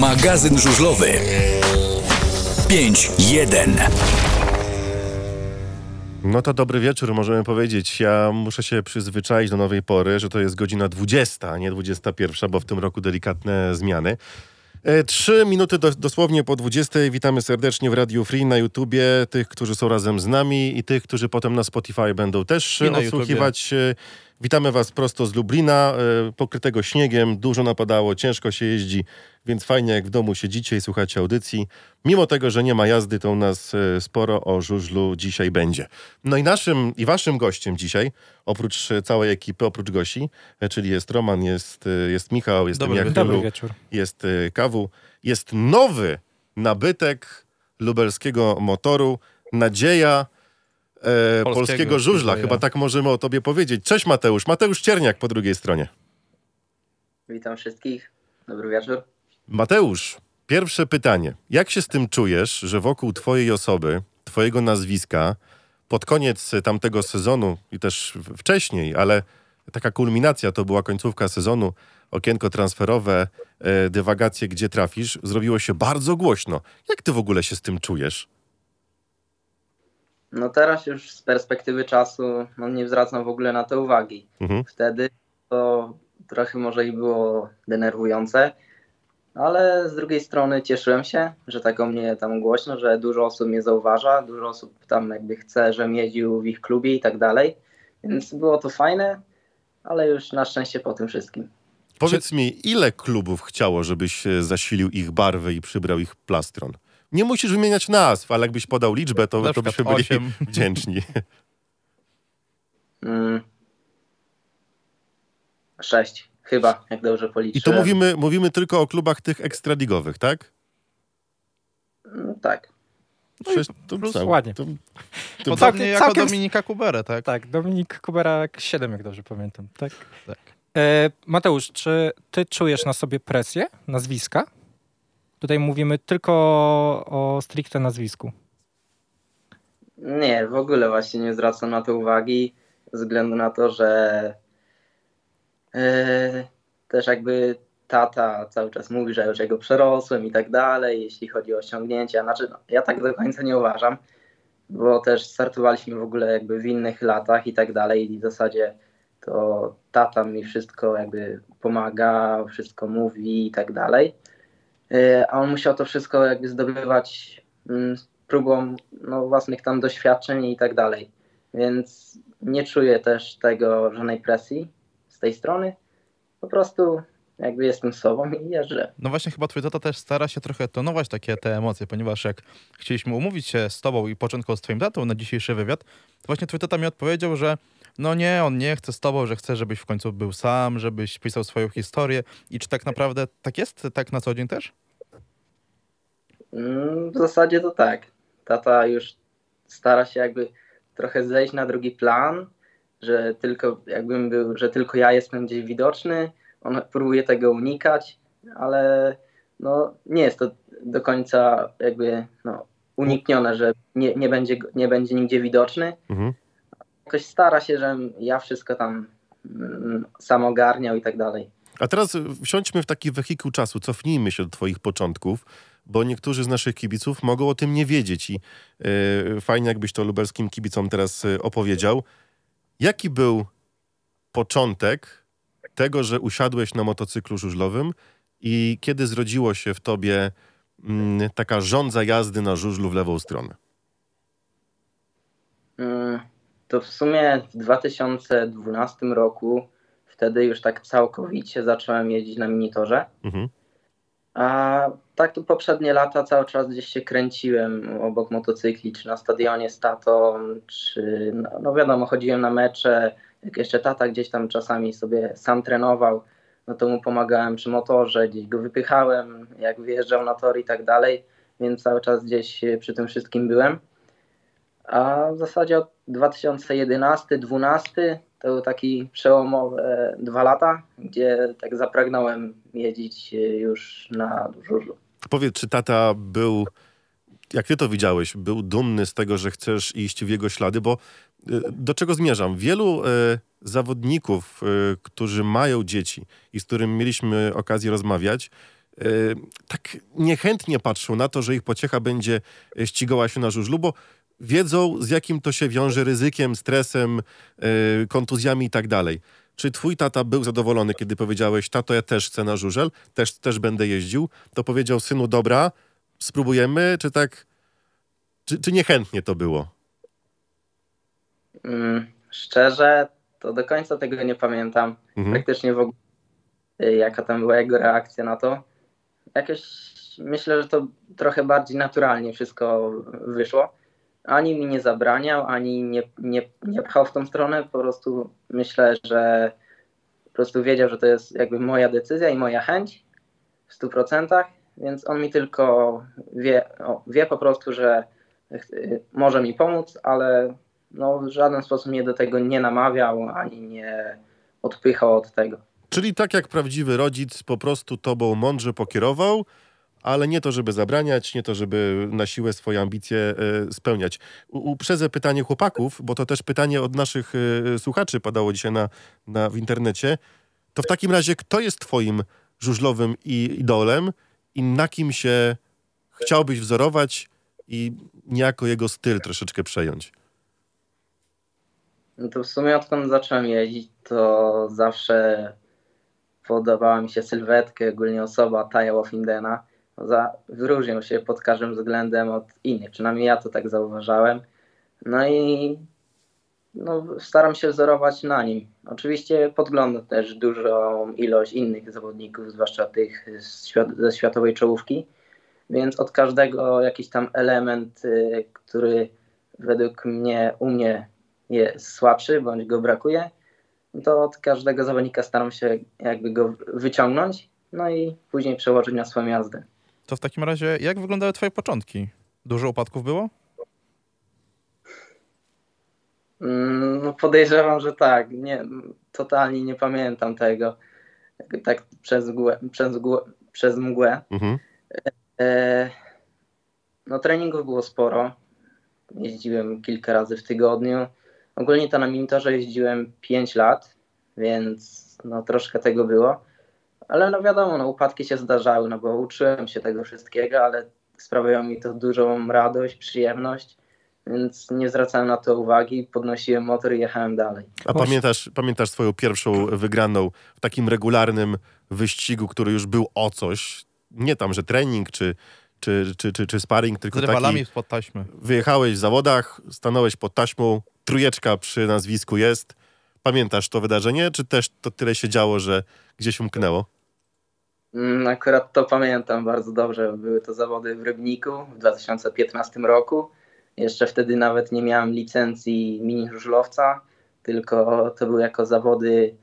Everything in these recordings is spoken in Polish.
Magazyn żużlowy 5-1. No to dobry wieczór, możemy powiedzieć. Ja muszę się przyzwyczaić do nowej pory, że to jest godzina 20, a nie 21, bo w tym roku delikatne zmiany. E, Trzy minuty do, dosłownie po 20. Witamy serdecznie w Radio Free na YouTubie. Tych, którzy są razem z nami i tych, którzy potem na Spotify będą też I na odsłuchiwać. E, Witamy Was prosto z Lublina, e, pokrytego śniegiem. Dużo napadało, ciężko się jeździ, więc fajnie jak w domu siedzicie i słuchacie audycji. Mimo tego, że nie ma jazdy, to u nas e, sporo o żużlu dzisiaj będzie. No i naszym i Waszym gościem dzisiaj, oprócz całej ekipy, oprócz Gosi, e, czyli jest Roman, jest, jest Michał, jest Dobry. Dobry wieczór. jest kawu, jest nowy nabytek lubelskiego motoru, nadzieja polskiego, Polskiego żużla. Chyba tak możemy o tobie powiedzieć. Cześć Mateusz. Mateusz Czerniak po drugiej stronie. Witam wszystkich. Dobry wieczór. Mateusz, pierwsze pytanie. Jak się z tym czujesz, że wokół twojej osoby, twojego nazwiska, pod koniec tamtego sezonu i też wcześniej, ale taka kulminacja to była końcówka sezonu, okienko transferowe, e, dywagacje, gdzie trafisz, zrobiło się bardzo głośno. Jak ty w ogóle się z tym czujesz? No teraz już z perspektywy czasu no nie zwracam w ogóle na to uwagi. Mhm. Wtedy to trochę może i było denerwujące, ale z drugiej strony cieszyłem się, że tak o mnie tam głośno, że dużo osób mnie zauważa, dużo osób tam jakby chce, żebym jeździł w ich klubie i tak dalej. Więc było to fajne, ale już na szczęście po tym wszystkim. Powiedz mi, ile klubów chciało, żebyś e, zasilił ich barwy i przybrał ich plastron? Nie musisz wymieniać nazw, ale jakbyś podał liczbę, to, to byśmy byli osiem. wdzięczni. Mm. Sześć, chyba, jak dobrze I policzyłem. to mówimy, mówimy tylko o klubach tych ekstraligowych, tak? Mm, Tak. Sześć, to, plus cał- ładnie. To, to, Podobnie Całkiem- jako całkiem- Dominika Kuberę, tak? Tak, Dominik Kubera 7, jak dobrze pamiętam. Tak. Tak. E, Mateusz, czy ty czujesz na sobie presję nazwiska? Tutaj mówimy tylko o, stricte nazwisku. Nie, w ogóle właśnie nie zwracam na to uwagi, ze względu na to, że e, też jakby tata cały czas mówi, że już jego przerosłem i tak dalej, jeśli chodzi o osiągnięcia. Znaczy, no, ja tak do końca nie uważam, bo też startowaliśmy w ogóle jakby w innych latach i tak dalej i w zasadzie to tata mi wszystko jakby pomaga, wszystko mówi i tak dalej. E, A on musiał to wszystko jakby zdobywać mm, próbą no, własnych tam doświadczeń i tak dalej. Więc nie czuję też tego żadnej presji z tej strony. Po prostu jakby jestem sobą i jeżdżę. No właśnie chyba twój tata też stara się trochę tonować takie te emocje, ponieważ jak chcieliśmy umówić się z tobą i początkowo z twoim tatą na dzisiejszy wywiad, to właśnie twój tata mi odpowiedział, że no nie, on nie chce z tobą, że chce, żebyś w końcu był sam, żebyś pisał swoją historię. I czy tak naprawdę tak jest? Tak na co dzień też? Mm, W zasadzie to tak. Tata już stara się jakby trochę zejść na drugi plan, że tylko jakbym był, że tylko ja jestem gdzieś widoczny. On próbuje tego unikać, ale no, nie jest to do końca jakby no, uniknione, że nie, nie, będzie, nie będzie nigdzie widoczny. mhm. Jakoś stara się, żebym ja wszystko tam mm, sam ogarniał i tak dalej. A teraz wsiądźmy w taki wehikuł czasu, cofnijmy się do twoich początków, bo niektórzy z naszych kibiców mogą o tym nie wiedzieć i y, fajnie jakbyś to lubelskim kibicom teraz y, opowiedział. Jaki był początek tego, że usiadłeś na motocyklu żużlowym i kiedy zrodziło się w tobie mm, taka żądza jazdy na żużlu w lewą stronę? Mm, To w sumie w 2012 roku wtedy już tak całkowicie zacząłem jeździć na minitorze. Mhm. A tak tu poprzednie lata cały czas gdzieś się kręciłem obok motocykli, czy na stadionie z tatą, czy no, no wiadomo, chodziłem na mecze, jak jeszcze tata gdzieś tam czasami sobie sam trenował, no to mu pomagałem przy motorze, gdzieś go wypychałem, jak wyjeżdżał na tor i tak dalej, więc cały czas gdzieś przy tym wszystkim byłem. A w zasadzie od 2011-2012 to był taki przełomowe dwa lata, gdzie tak zapragnąłem jeździć już na żużlu. Powiedz, czy tata był, jak ty to widziałeś, był dumny z tego, że chcesz iść w jego ślady, bo y, do czego zmierzam? Wielu y, zawodników, którzy mają dzieci i z którym mieliśmy okazję rozmawiać, tak niechętnie patrzą na to, że ich pociecha będzie ścigała się na żużlu, bo wiedzą, z jakim to się wiąże ryzykiem, stresem, kontuzjami i tak dalej. Czy twój tata był zadowolony, kiedy powiedziałeś, tato, ja też chcę na żużel, też, też będę jeździł? To powiedział, synu, dobra, spróbujemy, czy tak, czy, czy niechętnie to było? Mm, szczerze, to do końca tego nie pamiętam. Mhm. Praktycznie w ogóle, y, jaka tam była jego reakcja na to. Jakieś, myślę, że to trochę bardziej naturalnie wszystko wyszło. Ani mi nie zabraniał, ani nie, nie, nie pchał w tą stronę. Po prostu myślę, że po prostu wiedział, że to jest jakby moja decyzja i moja chęć w stu procentach, więc on mi tylko wie, o, wie po prostu, że może mi pomóc, ale no, w żaden sposób mnie do tego nie namawiał ani nie odpychał od tego. Czyli tak jak prawdziwy rodzic po prostu tobą mądrze pokierował, ale nie to, żeby zabraniać, nie to, żeby na siłę swoje ambicje e, spełniać. Uprzedzę pytanie chłopaków, bo to też pytanie od naszych e, słuchaczy padało dzisiaj na, na, w internecie. To w takim razie, kto jest twoim żużlowym idolem i na kim się chciałbyś wzorować i niejako jego styl troszeczkę przejąć? No to w sumie odkąd zacząłem jeździć, to zawsze podobała mi się sylwetka, ogólnie osoba Taja Woffindena. Za, wyróżniał się pod każdym względem od innych, przynajmniej ja to tak zauważałem. No i no, staram się wzorować na nim. Oczywiście podglądam też dużą ilość innych zawodników, zwłaszcza tych ze światowej czołówki, więc od każdego jakiś tam element, y, który według mnie, u mnie jest słabszy bądź go brakuje, to od każdego zawodnika staram się jakby go wyciągnąć, no i później przełożyć na swoją jazdę. To w takim razie, jak wyglądały twoje początki? Dużo upadków było? Mm, no podejrzewam, że tak. Nie, totalnie nie pamiętam tego. Tak przez mgłę. Przez mgłę, przez mgłę. Mhm. E, no treningów było sporo. Jeździłem kilka razy w tygodniu. Ogólnie to na minitorze jeździłem 5 lat, więc no troszkę tego było. Ale no wiadomo, no upadki się zdarzały, no bo uczyłem się tego wszystkiego, ale sprawiało mi to dużą radość, przyjemność, więc nie zwracałem na to uwagi, podnosiłem motor i jechałem dalej. A pamiętasz, pamiętasz swoją pierwszą wygraną w takim regularnym wyścigu, który już był o coś? Nie tam, że trening czy, czy, czy, czy, czy sparring, tylko Z rywalami taki... pod taśmy. Wyjechałeś w zawodach, stanąłeś pod taśmą, trójeczka przy nazwisku jest. Pamiętasz to wydarzenie, czy też to tyle się działo, że gdzieś umknęło? Mm, akurat to pamiętam bardzo dobrze. Były to zawody w Rybniku w 2015 roku. Jeszcze wtedy nawet nie miałem licencji mini żużlowca, tylko to były jako zawody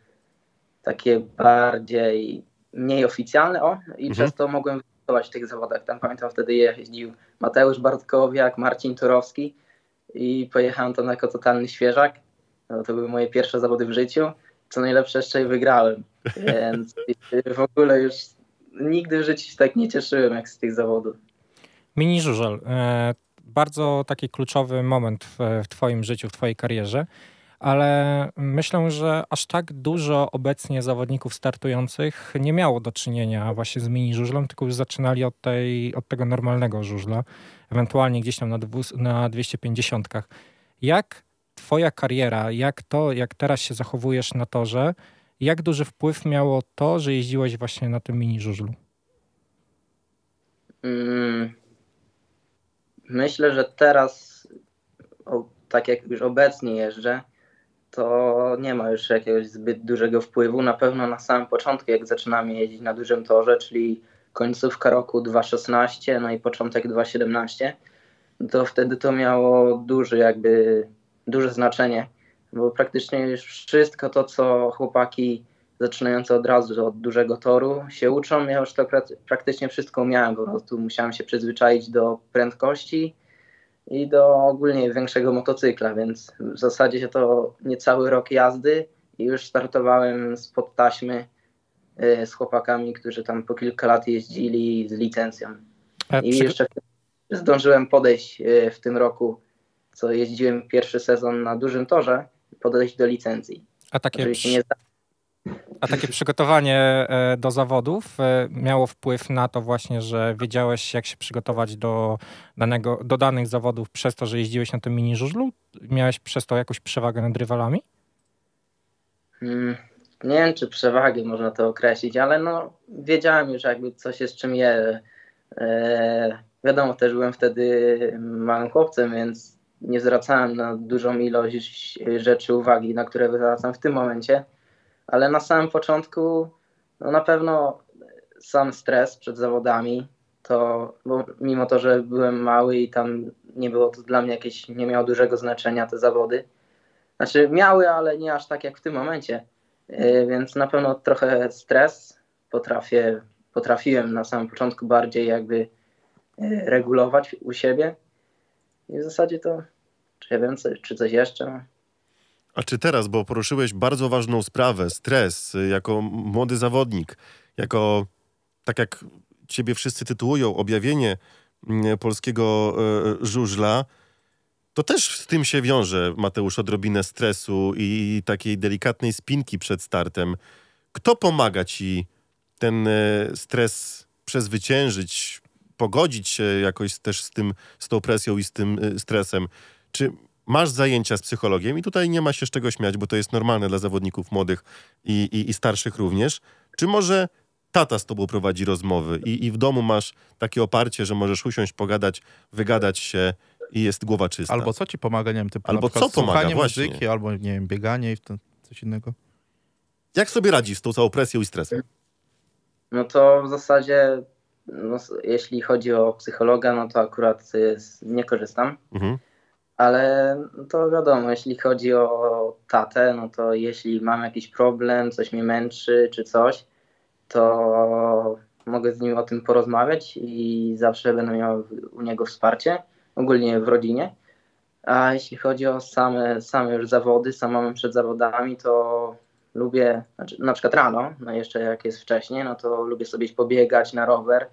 takie bardziej mniej oficjalne, o, i mhm. przez to mogłem występować w tych zawodach. Tam pamiętam wtedy jeździł Mateusz Bartkowiak, Marcin Turowski i pojechałem tam jako totalny świeżak. No, to były moje pierwsze zawody w życiu. Co najlepsze, jeszcze je wygrałem. Więc w ogóle już nigdy w życiu się tak nie cieszyłem jak z tych zawodów. Mini żużel. E, bardzo taki kluczowy moment w, w Twoim życiu, w Twojej karierze ale myślę, że aż tak dużo obecnie zawodników startujących nie miało do czynienia właśnie z mini żużlem, tylko już zaczynali od, tej, od tego normalnego żużla, ewentualnie gdzieś tam na, na 250. Jak twoja kariera, jak to, jak teraz się zachowujesz na torze, jak duży wpływ miało to, że jeździłeś właśnie na tym mini żużlu? Mm, myślę, że teraz, tak jak już obecnie jeżdżę, to nie ma już jakiegoś zbyt dużego wpływu. Na pewno na samym początku, jak zaczynamy jeździć na dużym torze, czyli końcówka roku 2016, no i początek 2017, to wtedy to miało duży jakby duże znaczenie, bo praktycznie już wszystko to, co chłopaki zaczynający od razu od dużego toru się uczą, ja już to praktycznie wszystko miałem, po prostu musiałem się przyzwyczaić do prędkości, i do ogólnie większego motocykla, więc w zasadzie się to niecały rok jazdy i już startowałem spod taśmy y, z chłopakami, którzy tam po kilka lat jeździli z licencją. I jeszcze zdążyłem podejść y, w tym roku, co jeździłem pierwszy sezon na dużym torze, podejść do licencji. A takie, przy... A takie przygotowanie e, do zawodów e, miało wpływ na to właśnie, że wiedziałeś, jak się przygotować do, danego, do danych zawodów przez to, że jeździłeś na tym mini żużlu? Miałeś przez to jakąś przewagę nad rywalami? Mm, nie wiem, czy przewagę można to określić, ale no wiedziałem już jakby coś jest czym je. E, wiadomo, też byłem wtedy małym chłopcem, więc nie zwracałem na dużą ilość rzeczy uwagi, na które zwracam w tym momencie, ale na samym początku no na pewno sam stres przed zawodami, to bo mimo to, że byłem mały i tam nie było to dla mnie jakieś, nie miało dużego znaczenia te zawody. Znaczy miały, ale nie aż tak jak w tym momencie. Yy, więc na pewno trochę stres potrafię, potrafiłem na samym początku bardziej jakby yy, regulować u siebie. I w zasadzie to, czy ja wiem, coś, czy coś jeszcze. A czy teraz, bo poruszyłeś bardzo ważną sprawę, stres, y, jako młody zawodnik, jako, tak jak ciebie wszyscy tytułują, objawienie mm, polskiego e, żużla, to też z tym się wiąże, Mateusz, odrobinę stresu i takiej delikatnej spinki przed startem. Kto pomaga ci ten e, stres przezwyciężyć, pogodzić się jakoś też z tym, z tą presją i z tym e, stresem? Czy masz zajęcia z psychologiem i tutaj nie ma się z czego śmiać, bo to jest normalne dla zawodników młodych i, i, i starszych również. Czy może tata z tobą prowadzi rozmowy i, i w domu masz takie oparcie, że możesz usiąść, pogadać, wygadać się i jest głowa czysta? Albo co ci pomaga, nie wiem, typu Albo co pomaga, słuchanie właśnie. muzyki, albo nie wiem, bieganie i to, coś innego. Jak sobie radzisz z tą całą presją i stresem? No to w zasadzie, no, jeśli chodzi o psychologa, no to akurat y, nie korzystam. Mhm. Ale to wiadomo, jeśli chodzi o tatę, no to jeśli mam jakiś problem, coś mnie męczy czy coś, to mogę z nim o tym porozmawiać i zawsze będę miał u niego wsparcie, ogólnie w rodzinie. A jeśli chodzi o same, same już zawody, sam moment przed zawodami, to lubię, znaczy, na przykład rano, no jeszcze jak jest wcześniej, no to lubię sobie pobiegać na rower,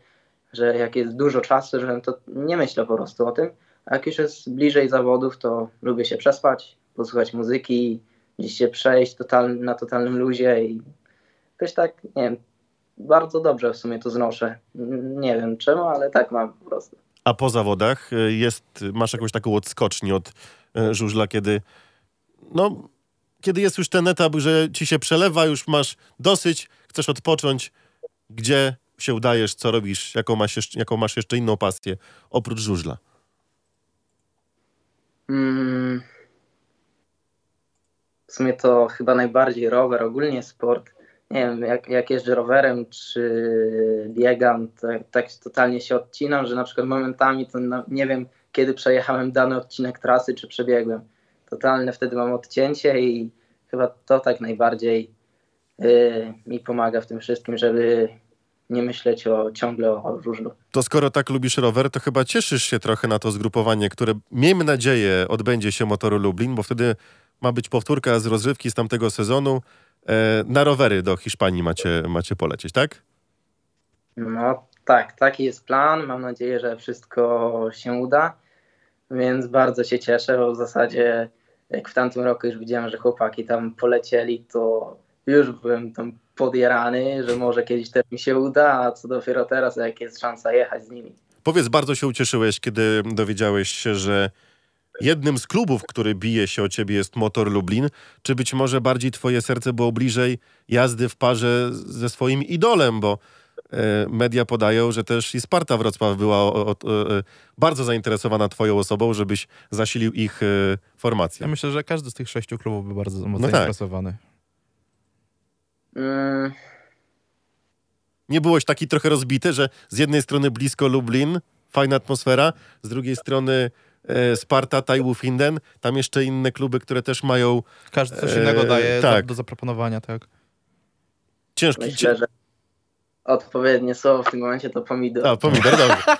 że jak jest dużo czasu, że to nie myślę po prostu o tym. Jak już jest bliżej zawodów, to lubię się przespać, posłuchać muzyki, gdzieś się przejść total, na totalnym luzie i jakoś tak, nie wiem, bardzo dobrze w sumie to znoszę. Nie wiem czemu, ale tak mam po prostu. A po zawodach y, jest, masz jakąś taką odskocznię od e, żużla, kiedy no, kiedy jest już ten etap, że ci się przelewa, już masz dosyć, chcesz odpocząć, gdzie się udajesz, co robisz, jaką masz jeszcze, jaką masz jeszcze inną pasję oprócz żużla? Mm. W sumie to chyba najbardziej rower, ogólnie sport. Nie wiem, jak, jak jeżdżę rowerem czy biegam, to tak totalnie się odcinam, że na przykład momentami to nie wiem, kiedy przejechałem dany odcinek trasy, czy przebiegłem. Totalne wtedy mam odcięcie i chyba to tak najbardziej y, mi pomaga w tym wszystkim, żeby nie myśleć o, ciągle o, żużlu. To skoro tak lubisz rower, to chyba cieszysz się trochę na to zgrupowanie, które miejmy nadzieję odbędzie się Motoru Lublin, bo wtedy ma być powtórka z rozrywki z tamtego sezonu. E, na rowery do Hiszpanii macie, macie polecieć, tak? No tak, taki jest plan. Mam nadzieję, że wszystko się uda, więc bardzo się cieszę, bo w zasadzie jak w tamtym roku już widziałem, że chłopaki tam polecieli, to już byłem tam podjarany, że może kiedyś też mi się uda, a co dopiero teraz, jak jest szansa jechać z nimi. Powiedz, bardzo się ucieszyłeś, kiedy dowiedziałeś się, że jednym z klubów, który bije się o ciebie jest Motor Lublin. Czy być może bardziej twoje serce było bliżej jazdy w parze ze swoim idolem, bo e, media podają, że też i Sparta Wrocław była o, o, o, e, bardzo zainteresowana twoją osobą, żebyś zasilił ich e, formację. Ja myślę, że każdy z tych sześciu klubów by bardzo mocno No tak. zainteresowany. Mm, Nie byłeś taki trochę rozbity, że z jednej strony blisko Lublin, fajna atmosfera, z drugiej strony e, Sparta, Tajwu-Finden, tam jeszcze inne kluby, które też mają Każdy coś Eee, innego daje tak. do, do zaproponowania, tak. ciężki... myślę, że odpowiednie słowo w tym momencie to pomidor. A, pomidor, dobrze.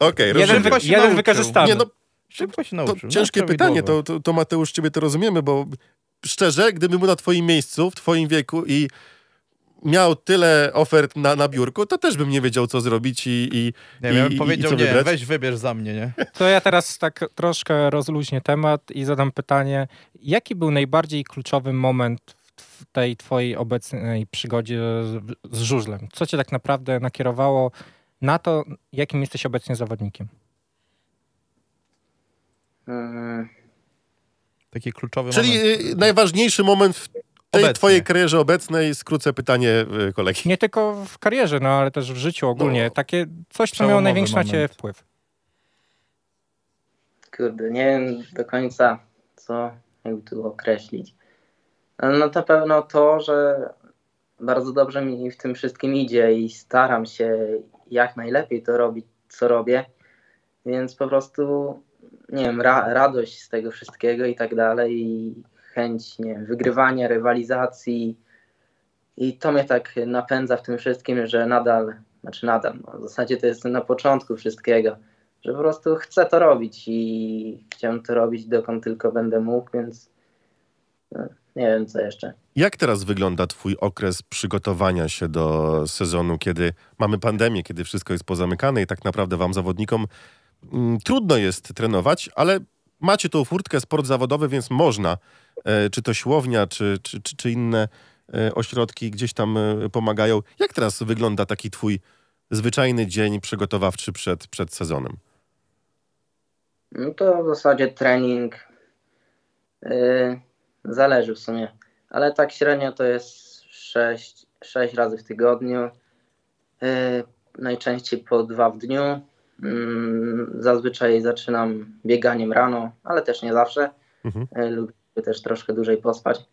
Okej, Jeden, wy, się jeden nauczył. wykorzystany. Nie, no, Szybko się to nauczył. ciężkie No, pytanie, to, to, to Mateusz, ciebie to rozumiemy, bo szczerze, gdybym był na twoim miejscu, w twoim wieku i miał tyle ofert na, na biurku, to też bym nie wiedział, co zrobić i, i, Nie i, wiem, i, i powiedział co nie, wybrać. weź wybierz za mnie, nie? To ja teraz tak troszkę rozluźnię temat i zadam pytanie, jaki był najbardziej kluczowy moment w tej twojej obecnej przygodzie z, żużlem? Co cię tak naprawdę nakierowało na to, jakim jesteś obecnie zawodnikiem? Mm, Taki kluczowy Czyli moment. y, najważniejszy moment w tej Obecnie. twojej karierze obecnej, skrócę pytanie y, kolegi. Nie tylko w karierze, no ale też w życiu ogólnie. No. Takie coś, co miało największy na ciebie moment. wpływ. kurde, nie wiem do końca, co jakby tu określić. No na pewno to, że bardzo dobrze mi w tym wszystkim idzie i staram się jak najlepiej to robić, co robię. Więc po prostu, nie wiem, ra radość z tego wszystkiego i tak dalej, i chęć, nie wiem, wygrywania, rywalizacji. I to mnie tak napędza w tym wszystkim, że nadal, znaczy nadal, no, w zasadzie to jest na początku wszystkiego, że po prostu chcę to robić i chciałem to robić dokąd tylko będę mógł, więc no, nie wiem co jeszcze. Jak teraz wygląda twój okres przygotowania się do sezonu, kiedy mamy pandemię, kiedy wszystko jest pozamykane i tak naprawdę wam zawodnikom trudno jest trenować, ale macie tą furtkę sport zawodowy, więc można, e, czy to siłownia, czy, czy, czy, czy inne e, ośrodki gdzieś tam e, pomagają. Jak teraz wygląda taki twój zwyczajny dzień przygotowawczy przed, przed sezonem? No to w zasadzie trening yy, zależy w sumie, ale tak średnio to jest 6, 6 razy w tygodniu, yy, najczęściej po dwa w dniu. Yy, zazwyczaj zaczynam bieganiem rano, ale też nie zawsze. Mhm. Yy, lubię też troszkę dłużej pospać.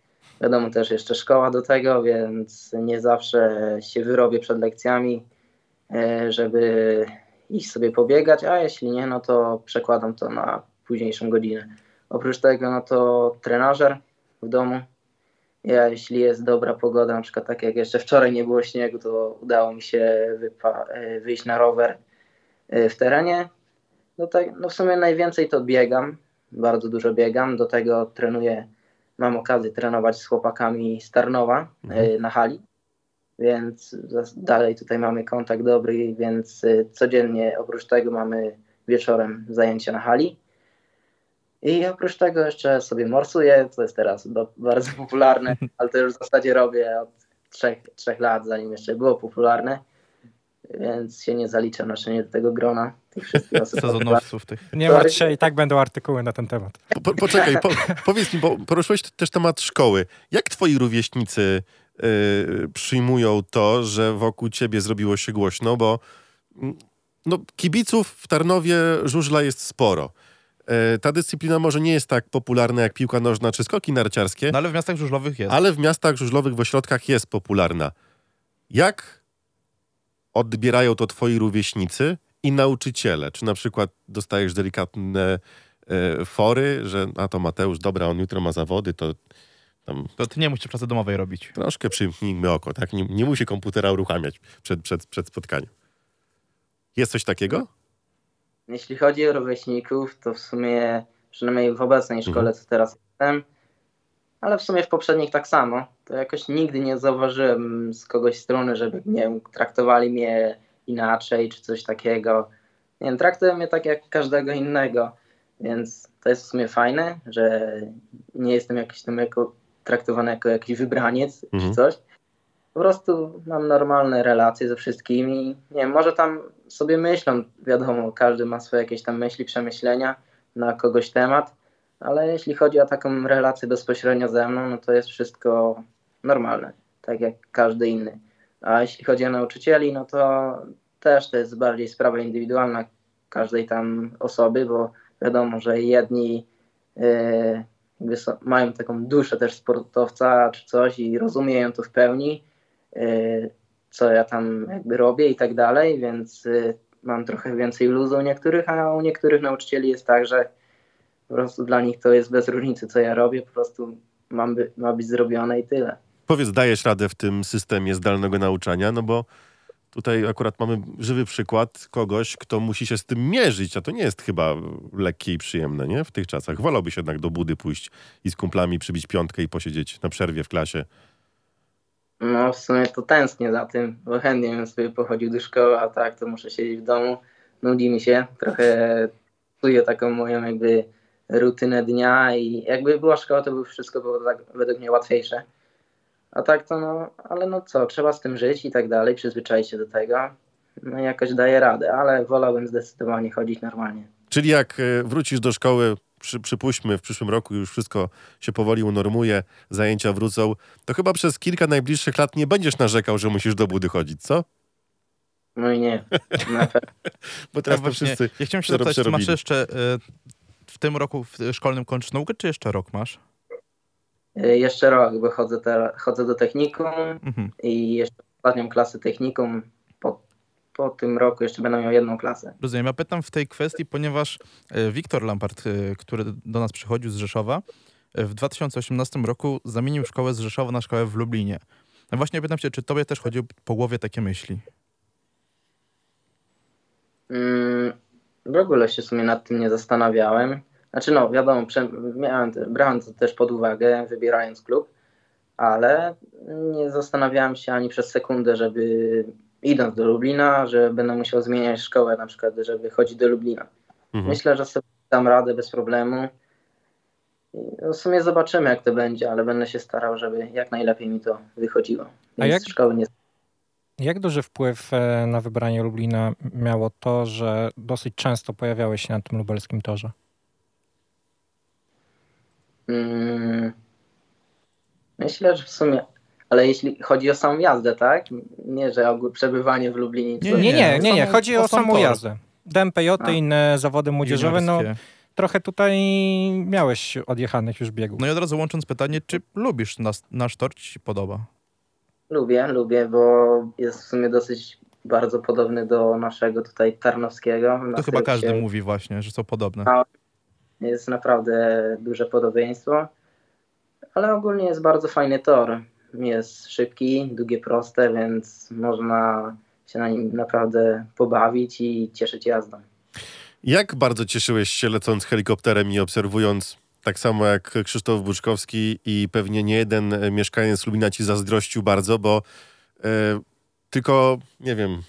Wiadomo, też jeszcze szkoła do tego, więc nie zawsze się wyrobię przed lekcjami, yy, żeby iść sobie pobiegać, a jeśli nie, no to przekładam to na późniejszą godzinę. Oprócz tego, no to trenażer w domu. Ja, jeśli jest dobra pogoda, na przykład tak jak jeszcze wczoraj nie było śniegu, to udało mi się e, wyjść na rower e, w terenie. No, tak, no w sumie najwięcej to biegam, bardzo dużo biegam, do tego trenuję, mam okazję trenować z chłopakami z Tarnowa e, na hali więc dalej tutaj mamy kontakt dobry, więc y, codziennie oprócz tego mamy wieczorem zajęcia na hali. I oprócz tego jeszcze sobie morsuję, co jest teraz do, bardzo popularne, ale to już w zasadzie robię od trzech, trzech lat, zanim jeszcze było popularne, więc się nie zaliczam raczej do tego grona tych wszystkich osób. Sezonowców tych. Nie martw się, i tak będą artykuły na ten temat. Po, po, poczekaj, po, powiedz mi, bo poruszyłeś też temat szkoły. Jak twoi rówieśnicy y, przyjmują to, że wokół ciebie zrobiło się głośno, bo mm, no, kibiców w Tarnowie żużla jest sporo. Y, ta dyscyplina może nie jest tak popularna jak piłka nożna czy skoki narciarskie, No ale w miastach żużlowych jest. ale w miastach żużlowych, w ośrodkach jest popularna. Jak odbierają to twoi rówieśnicy i nauczyciele? Czy na przykład dostajesz delikatne e, fory, że a to Mateusz, dobra, on jutro ma zawody, to tam To ty nie musisz pracy domowej robić. troszkę przymknijmy oko, tak? Nie, nie musi komputera uruchamiać przed, przed, przed spotkaniem. Jest coś takiego? Jeśli chodzi o rówieśników, to w sumie, przynajmniej w obecnej szkole, co teraz jestem, ale w sumie w poprzednich tak samo, to jakoś nigdy nie zauważyłem z kogoś strony, żeby, nie wiem, traktowali mnie inaczej, czy coś takiego. Nie wiem, traktują mnie tak jak każdego innego, więc to jest w sumie fajne, że nie jestem jakiś tam jako, traktowany jako jakiś wybraniec, Mhm. czy coś. Po prostu mam normalne relacje ze wszystkimi. Nie wiem, może tam sobie myślą, wiadomo, każdy ma swoje jakieś tam myśli, przemyślenia na kogoś temat, ale jeśli chodzi o taką relację bezpośrednio ze mną, no to jest wszystko normalne, tak jak każdy inny. A jeśli chodzi o nauczycieli, no to też to jest bardziej sprawa indywidualna każdej tam osoby, bo wiadomo, że jedni jakby są, mają taką duszę też sportowca czy coś i rozumieją to w pełni, e, co ja tam jakby robię i tak dalej, więc e, mam trochę więcej luzu u niektórych, a u niektórych nauczycieli jest tak, że po prostu dla nich to jest bez różnicy, co ja robię, po prostu mam by, ma być zrobione i tyle. Powiedz, dajesz radę w tym systemie zdalnego nauczania, no bo tutaj akurat mamy żywy przykład kogoś, kto musi się z tym mierzyć, a to nie jest chyba lekkie i przyjemne, nie? W tych czasach. Wolałbyś jednak do budy pójść i z kumplami przybić piątkę i posiedzieć na przerwie w klasie. No w sumie to tęsknię za tym, bo chętnie bym sobie pochodził do szkoły, a tak to muszę siedzieć w domu, nudzi mi się, trochę psuję taką moją jakby rutynę dnia i jakby była szkoła, to by wszystko było tak według mnie łatwiejsze, A tak to no, ale no co, trzeba z tym żyć i tak dalej, przyzwyczaić się do tego. No i jakoś daje radę, ale wolałbym zdecydowanie chodzić normalnie. Czyli jak e, wrócisz do szkoły, przy, przypuśćmy w przyszłym roku już wszystko się powoli unormuje, zajęcia wrócą, to chyba przez kilka najbliższych lat nie będziesz narzekał, że musisz do budy chodzić, co? No i nie, na pewno. Bo teraz Ja to wszyscy... Ja chciałem się zapytać, czy masz jeszcze y, w tym roku w szkolnym kończysz naukę, czy jeszcze rok masz? Y, Jeszcze rok, bo chodzę, teraz, chodzę do technikum Mhm. i jeszcze ostatnią klasę technikum. Po, po tym roku jeszcze będę miał jedną klasę. Rozumiem. Ja pytam w tej kwestii, ponieważ e, Wiktor Lampart, e, który do nas przychodził z Rzeszowa, e, w 2018 roku zamienił szkołę z Rzeszowa na szkołę w Lublinie. No właśnie pytam się, czy tobie też chodziło po głowie takie myśli? Mm, w ogóle się w sumie nad tym nie zastanawiałem. Znaczy no, wiadomo, miałem, brałem to też pod uwagę, wybierając klub, ale nie zastanawiałem się ani przez sekundę, żeby idąc do Lublina, że będę musiał zmieniać szkołę na przykład, żeby chodzić do Lublina. Mhm. Myślę, że sobie dam radę bez problemu. No, w sumie zobaczymy, jak to będzie, ale będę się starał, żeby jak najlepiej mi to wychodziło. A Więc jak- szkoły nie Jak duży wpływ e, na wybranie Lublina miało to, że dosyć często pojawiałeś się na tym lubelskim torze? Mm, myślę, że w sumie. Ale jeśli chodzi o samą jazdę, tak? Nie, że ogół przebywanie w Lublinie. Nie, Nie, nie, nie, nie. Chodzi o o sam samą tor. jazdę. DMPJ i inne zawody młodzieżowe, no trochę tutaj miałeś odjechanych już biegów. No i od razu łącząc pytanie, czy lubisz nas, nasz tor, ci się podoba? Lubię, lubię, bo jest w sumie dosyć bardzo podobny do naszego tutaj Tarnowskiego. Na To chyba każdy się- mówi właśnie, że są podobne. A- Jest naprawdę duże podobieństwo, ale ogólnie jest bardzo fajny tor. Jest szybki, długie, proste, więc można się na nim naprawdę pobawić i cieszyć jazdą. Jak bardzo cieszyłeś się lecąc helikopterem i obserwując, tak samo jak Krzysztof Buczkowski i pewnie nie jeden mieszkaniec Lubina ci zazdrościł bardzo, bo e, tylko, nie wiem,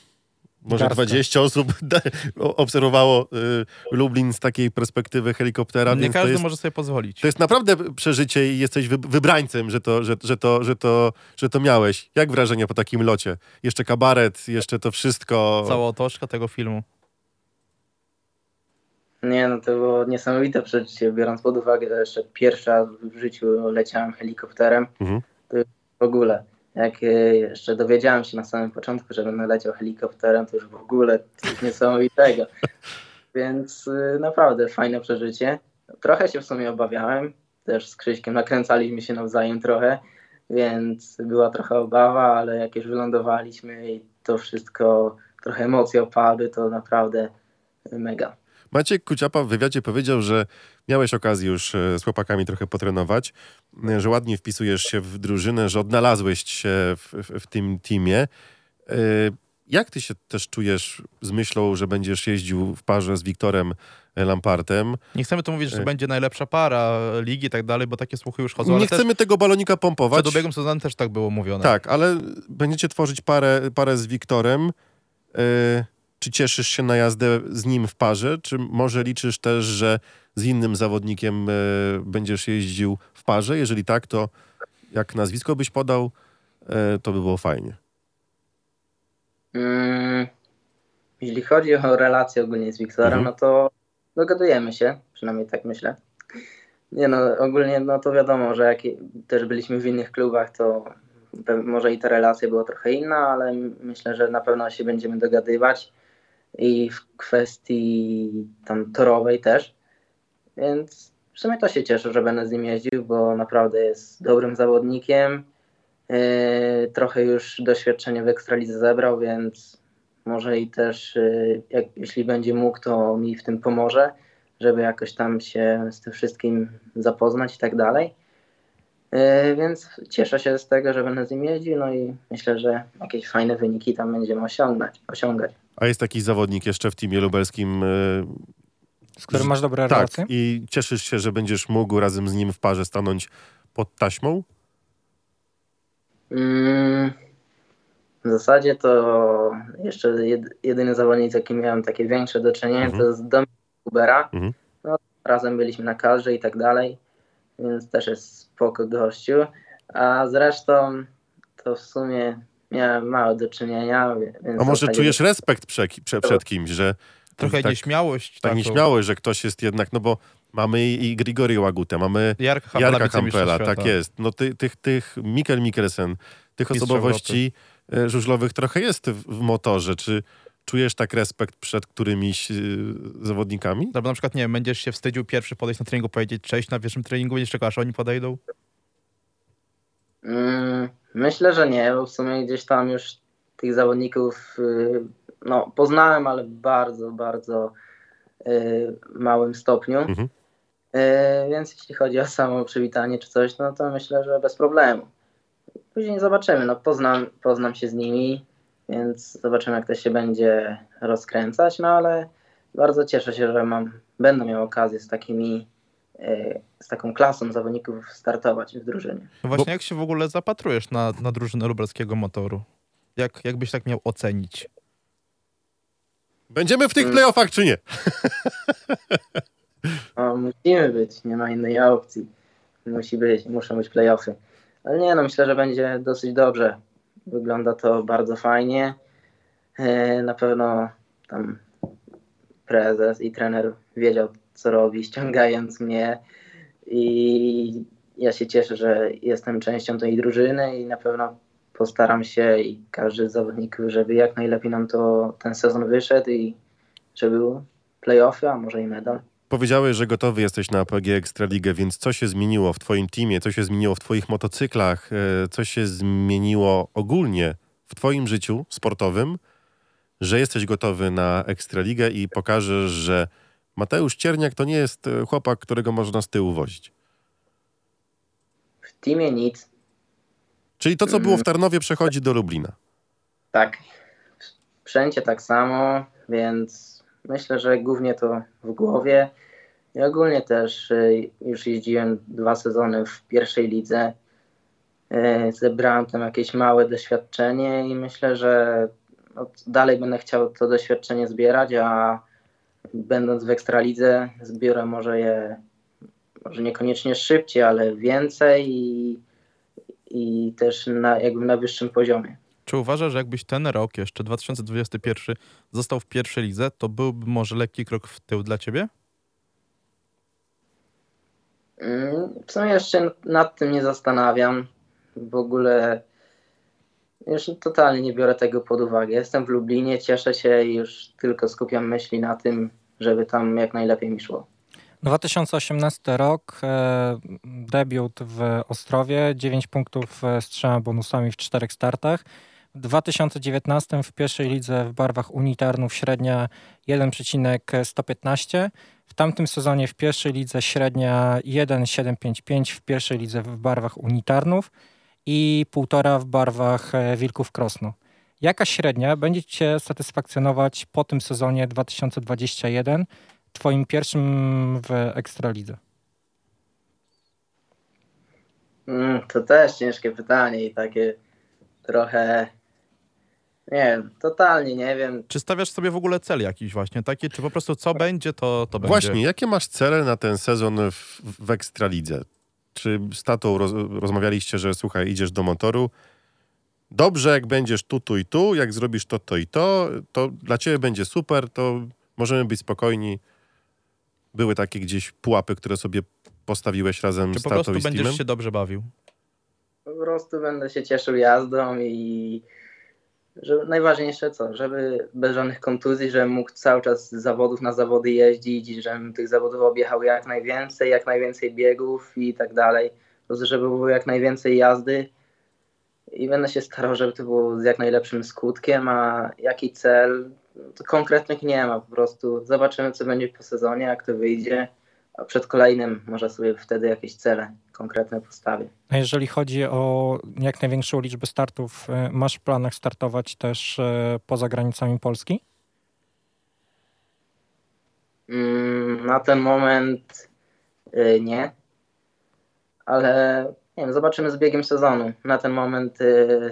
może Garstka. 20 osób obserwowało e, Lublin z takiej perspektywy helikoptera, Nie każdy jest, może sobie pozwolić. to jest naprawdę przeżycie i jesteś wy, wybrańcem, że to, że, że, to, że, to, że to miałeś. Jak wrażenie po takim locie? Jeszcze kabaret, jeszcze to wszystko. Cała otoczka tego filmu. Nie, no to było niesamowite przeżycie, biorąc pod uwagę, że jeszcze pierwszy raz w życiu leciałem helikopterem. Mhm. To już w ogóle, jak e, jeszcze dowiedziałem się na samym początku, że będę leciał helikopterem, to już w ogóle coś niesamowitego. Więc e, naprawdę fajne przeżycie. Trochę się w sumie obawiałem, też z Krzyśkiem nakręcaliśmy się nawzajem trochę, więc była trochę obawa, ale jak już wylądowaliśmy i to wszystko, trochę emocje opadły, to naprawdę mega. Maciek Kuciapa w wywiadzie powiedział, że miałeś okazję już e, z chłopakami trochę potrenować, e, że ładnie wpisujesz się w drużynę, że odnalazłeś się w, w, w tym teamie. E, Jak ty się też czujesz z myślą, że będziesz jeździł w parze z Wiktorem Lampartem? Nie chcemy tu mówić, że Ej. będzie najlepsza para ligi i tak dalej, bo takie słuchy już chodzą. Nie chcemy tego balonika pompować. Przed obiegiem sezonu też tak było mówione. Tak, ale będziecie tworzyć parę, parę z Wiktorem. E, Czy cieszysz się na jazdę z nim w parze, czy może liczysz też, że z innym zawodnikiem e, będziesz jeździł w parze? Jeżeli tak, to jak nazwisko byś podał, e, to by było fajnie. Mm, Jeśli chodzi o relacje ogólnie z Wiktorem, Mhm. no to dogadujemy się, przynajmniej tak myślę. Nie no, ogólnie no to wiadomo, że jak też byliśmy w innych klubach, to może i ta relacja była trochę inna, ale myślę, że na pewno się będziemy dogadywać i w kwestii tam torowej też. Więc w sumie to się cieszę, że będę z nim jeździł, bo naprawdę jest dobrym zawodnikiem. Yy, trochę już doświadczenie w Ekstralidze zebrał, więc może i też yy, jak, jeśli będzie mógł, to mi w tym pomoże, żeby jakoś tam się z tym wszystkim zapoznać i tak dalej. Yy, Więc cieszę się z tego, że będę z nim jeździł, no i myślę, że jakieś fajne wyniki tam będziemy osiągać. osiągać. A jest taki zawodnik jeszcze w teamie lubelskim, e, Z którym masz dobre tak, relacje? i cieszysz się, że będziesz mógł razem z nim w parze stanąć pod taśmą? Mm, W zasadzie to jeszcze jed, jedyny zawodnik, z jakim miałem takie większe do czynienia, Mhm. to jest Dominik Kubera. Mhm. No, razem byliśmy na kadrze i tak dalej, więc też jest spoko gościu, A zresztą to w sumie miałem mało do czynienia. Więc A może tak czujesz respekt prze, prze, przed kimś, że Trochę tak, nieśmiałość. tak taką. nieśmiałość, że ktoś jest jednak, no bo mamy i Grigori Łagutę, mamy Jarka Hampela, Jarka świata. tak jest. No ty, tych, tych Mikkel Mikkelsen, tych Mistrz osobowości e, żużlowych trochę jest w, w motorze. Czy czujesz tak respekt przed którymiś e, zawodnikami? Albo na przykład, nie wiem, będziesz się wstydził pierwszy podejść na treningu, powiedzieć cześć na pierwszym treningu, będziesz czekał, aż oni podejdą? Mm, myślę, że nie, bo w sumie gdzieś tam już tych zawodników y, no, poznałem, ale w bardzo, bardzo y, małym stopniu. Mhm. Y, więc jeśli chodzi o samo przywitanie czy coś, no to myślę, że bez problemu. Później zobaczymy, no poznam, poznam się z nimi, więc zobaczymy jak to się będzie rozkręcać, no ale bardzo cieszę się, że mam, będę miał okazję z takimi, z taką klasą zawodników startować w drużynie. No właśnie, jak się w ogóle zapatrujesz na, na drużynę lubelskiego motoru? Jak, jak byś tak miał ocenić? Będziemy w tych Mm. playoffach, czy nie? No, musimy być, nie ma innej opcji. Musi być, muszą być playoffy. Ale nie, no myślę, że będzie dosyć dobrze. Wygląda to bardzo fajnie. E, Na pewno tam prezes i trener wiedział, co robi, ściągając mnie. I ja się cieszę, że jestem częścią tej drużyny i na pewno postaram się i każdy z zawodników, żeby jak najlepiej nam to ten sezon wyszedł i żeby były playoffy, a może i medal. Powiedziałeś, że gotowy jesteś na APG Ekstraligę, więc co się zmieniło w twoim teamie, co się zmieniło w twoich motocyklach, e, co się zmieniło ogólnie w twoim życiu sportowym, że jesteś gotowy na Ekstraligę i pokażesz, że Mateusz Cierniak to nie jest e, chłopak, którego można z tyłu wozić. W teamie nic, Czyli to, co było w Tarnowie, przechodzi do Lublina. tak. Wszędzie tak samo, więc myślę, że głównie to w głowie. I ogólnie też y, już jeździłem dwa sezony w pierwszej lidze. Y, Zebrałem tam jakieś małe doświadczenie i myślę, że no, dalej będę chciał to doświadczenie zbierać, a będąc w Ekstralidze zbiorę może je, może niekoniecznie szybciej, ale więcej i, i też na, jakby na wyższym poziomie. Czy uważasz, że jakbyś ten rok, jeszcze 2021, został w pierwszej lidze, to byłby może lekki krok w tył dla ciebie? Mm, W sumie jeszcze nad tym nie zastanawiam. W ogóle już totalnie nie biorę tego pod uwagę. Jestem w Lublinie, cieszę się i już tylko skupiam myśli na tym, żeby tam jak najlepiej mi szło. 2018 rok, e, debiut w Ostrowie, 9 punktów e, z trzema bonusami w czterech startach. W 2019 w pierwszej lidze w barwach unitarnów średnia 1,115. W tamtym sezonie w pierwszej lidze średnia 1,755 w pierwszej lidze w barwach unitarnów i 1,5 w barwach e, Wilków Krosno. Jaka średnia będzie Cię satysfakcjonować po tym sezonie 2021, Twoim pierwszym w Ekstralidze? Mm, To też ciężkie pytanie i takie trochę. Nie wiem, totalnie nie wiem. Czy stawiasz sobie w ogóle cel jakiś właśnie taki, czy po prostu co będzie, to, to będzie? Właśnie, jakie masz cele na ten sezon w, w Ekstralidze? Czy z tatą roz, rozmawialiście, że słuchaj, idziesz do motoru, dobrze jak będziesz tu, tu i tu, jak zrobisz to, to i to, to dla ciebie będzie super, to możemy być spokojni. Były takie gdzieś pułapy, które sobie postawiłeś razem Czy z po tatą prostu i z będziesz teamem? się dobrze bawił? Po prostu będę się cieszył jazdą i że najważniejsze co, żeby bez żadnych kontuzji, żebym mógł cały czas z zawodów na zawody jeździć, żebym tych zawodów objechał jak najwięcej, jak najwięcej biegów i tak dalej. Po prostu, żeby było jak najwięcej jazdy. I będę się starał, żeby to było z jak najlepszym skutkiem, a jaki cel, to konkretnych nie ma, po prostu. Zobaczymy co będzie po sezonie, jak to wyjdzie, a przed kolejnym może sobie wtedy jakieś cele konkretne postawię. A jeżeli chodzi o jak największą liczbę startów, e, masz w planach startować też e, poza granicami Polski? Mm, Na ten moment y, nie, ale nie wiem, zobaczymy z biegiem sezonu. Na ten moment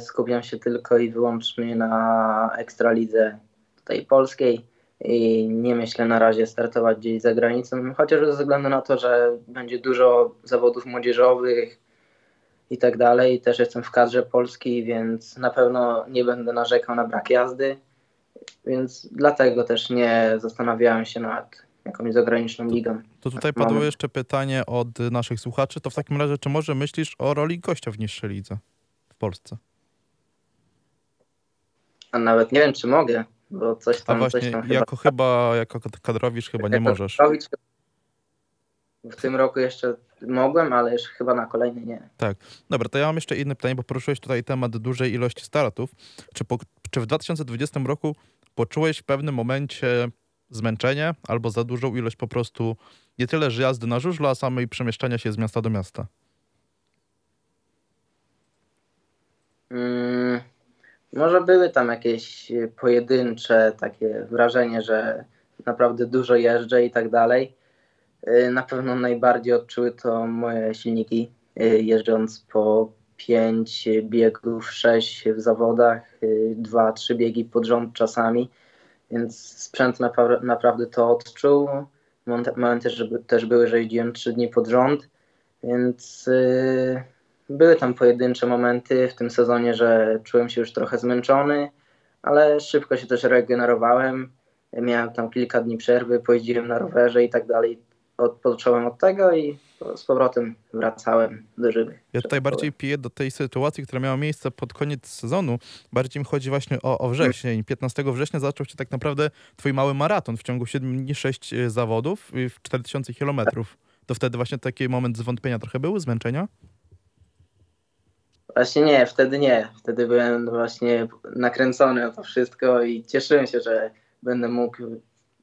skupiam się tylko i wyłącznie na ekstralidze tutaj polskiej i nie myślę na razie startować gdzieś za granicą, chociaż ze względu na to, że będzie dużo zawodów młodzieżowych i tak dalej. Też jestem w kadrze Polski, więc na pewno nie będę narzekał na brak jazdy. Więc dlatego też nie zastanawiałem się nad jakąś zagraniczną ligą. To tutaj padło jeszcze pytanie od naszych słuchaczy. To w takim razie, czy może myślisz o roli gościa w niższej lidze w Polsce? A nawet nie wiem, czy mogę, bo coś A tam, właśnie, coś tam jako chyba, jako kadrowicz chyba nie możesz. kadrowicz W tym roku jeszcze mogłem, ale już chyba na kolejny nie. Dobra, to ja mam jeszcze inne pytanie, bo poruszyłeś tutaj temat dużej ilości startów. Czy, po, czy w 2020 roku poczułeś w pewnym momencie zmęczenie albo za dużą ilość po prostu nie tyle że jazdy na żużlu, a samej przemieszczania się z miasta do miasta? Mm, może były tam jakieś e, pojedyncze takie wrażenie, że naprawdę dużo jeżdżę i tak dalej. E, Na pewno najbardziej odczuły to moje silniki, e, jeżdżąc po 5 biegów, 6 w zawodach, 2-3 biegi pod rząd czasami, więc sprzęt napra- naprawdę to odczuł. Momenty też, też były, że jeździłem 3 dni pod rząd, więc były tam pojedyncze momenty w tym sezonie, że czułem się już trochę zmęczony, ale szybko się też regenerowałem. Miałem tam kilka dni przerwy, pojeździłem na rowerze i tak dalej. Odpocząłem od tego i z powrotem wracałem do żywych. Ja tutaj bardziej piję do tej sytuacji, która miała miejsce pod koniec sezonu. Bardziej mi chodzi właśnie o, o wrzesień. 15 września zaczął się tak naprawdę twój mały maraton w ciągu 7 dni, 6 zawodów y, w 4000 kilometrów. To wtedy właśnie taki moment zwątpienia trochę był, zmęczenia? Właśnie nie, wtedy nie. Wtedy byłem właśnie nakręcony o to wszystko i cieszyłem się, że będę mógł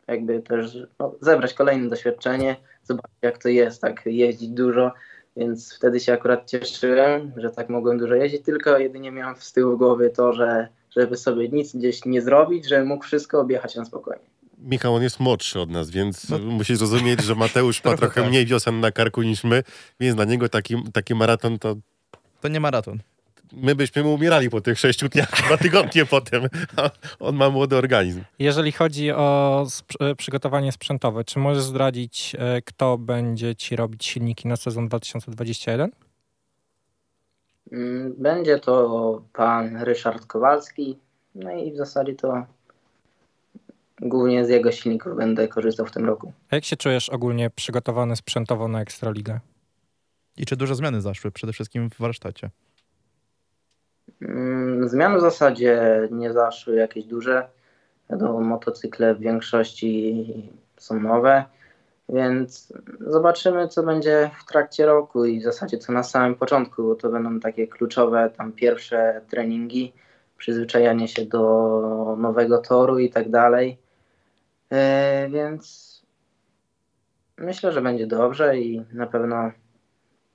jakby też no, zebrać kolejne doświadczenie, zobaczyć jak to jest, tak jeździć dużo, więc wtedy się akurat cieszyłem, że tak mogłem dużo jeździć, tylko jedynie miałem z tyłu głowy to, że żeby sobie nic gdzieś nie zrobić, że mógł wszystko objechać na spokojnie. Michał, on jest młodszy od nas, więc No. musisz zrozumieć, że Mateusz ma Trochę tak. mniej wiosen na karku niż my, więc dla niego taki, taki maraton to To nie maraton. my byśmy mu umierali po tych sześciu dniach, dwa tygodnie potem, a on ma młody organizm. Jeżeli chodzi o sp- e, przygotowanie sprzętowe, czy możesz zdradzić, e, kto będzie ci robić silniki na sezon 2021? Mm, Będzie to pan Ryszard Kowalski, no i w zasadzie to głównie z jego silników będę korzystał w tym roku. A jak się czujesz ogólnie przygotowany sprzętowo na Ekstraligę? I czy duże zmiany zaszły przede wszystkim w warsztacie? Mm, Zmiany w zasadzie nie zaszły jakieś duże. Wiadomo, motocykle w większości są nowe, więc zobaczymy, co będzie w trakcie roku i w zasadzie co na samym początku, bo to będą takie kluczowe tam pierwsze treningi, przyzwyczajanie się do nowego toru i tak dalej. E, Więc myślę, że będzie dobrze i na pewno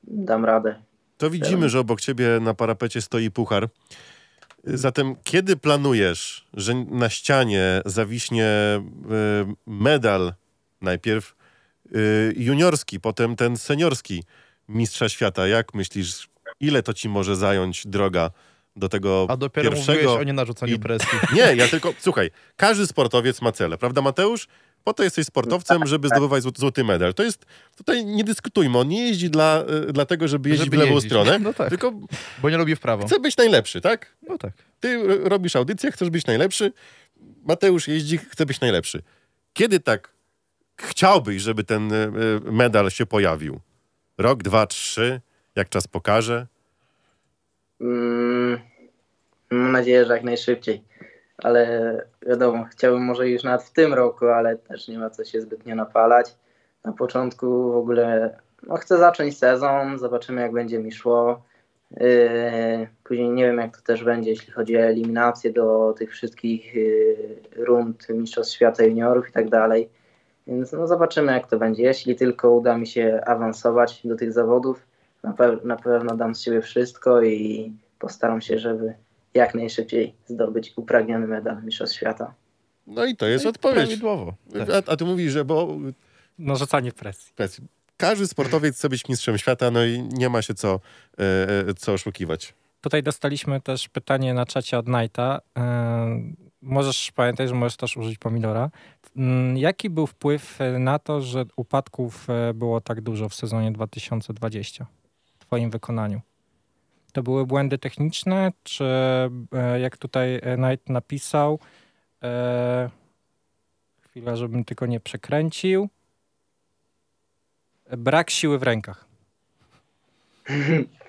dam radę. To widzimy, że obok ciebie na parapecie stoi puchar. Zatem kiedy planujesz, że na ścianie zawiśnie y, medal najpierw y, juniorski, potem ten seniorski mistrza świata? Jak myślisz, ile to ci może zająć droga do tego A dopiero pierwszego? mówiłeś o nienarzucaniu i- presji. Nie, ja tylko, słuchaj, każdy sportowiec ma cele, prawda Mateusz? Po to jesteś sportowcem, żeby zdobywać zł- złoty medal. To jest, tutaj nie dyskutujmy, on nie jeździ dla, y, dlatego, żeby jeździć Żeby w lewą jeździć. stronę, No tak. tylko Bo nie lubi w prawo. chce być najlepszy, tak? No tak. Ty robisz audycję, chcesz być najlepszy, Mateusz jeździ, chce być najlepszy. Kiedy tak chciałbyś, żeby ten y, y, medal się pojawił? Rok, dwa, trzy, jak czas pokaże? Mm, Mam nadzieję, że jak najszybciej. Ale wiadomo, chciałbym może już nawet w tym roku, ale też nie ma co się zbytnio napalać. Na początku w ogóle no, chcę zacząć sezon, zobaczymy jak będzie mi szło. Yy, Później nie wiem jak to też będzie, jeśli chodzi o eliminację do tych wszystkich yy, rund Mistrzostw Świata Juniorów i tak dalej. Więc no, zobaczymy jak to będzie. Jeśli tylko uda mi się awansować do tych zawodów, na, pe- na pewno dam z siebie wszystko i postaram się, żeby jak najszybciej zdobyć upragniony medal Mistrzostw Świata. No i to jest No i odpowiedź. Prawidłowo. Tak. A, a ty mówisz, że bo Narzucanie presji. presji. każdy sportowiec chce być mistrzem świata, no i nie ma się co, e, e, co oszukiwać. Tutaj dostaliśmy też pytanie na czacie od Knighta. Ym, Możesz pamiętać, że możesz też użyć pomidora. Ym, Jaki był wpływ e, na to, że upadków e, było tak dużo w sezonie 2020 w twoim wykonaniu? To były błędy techniczne, czy e, jak tutaj Knight napisał, e, chwila, żebym tylko nie przekręcił, brak siły w rękach.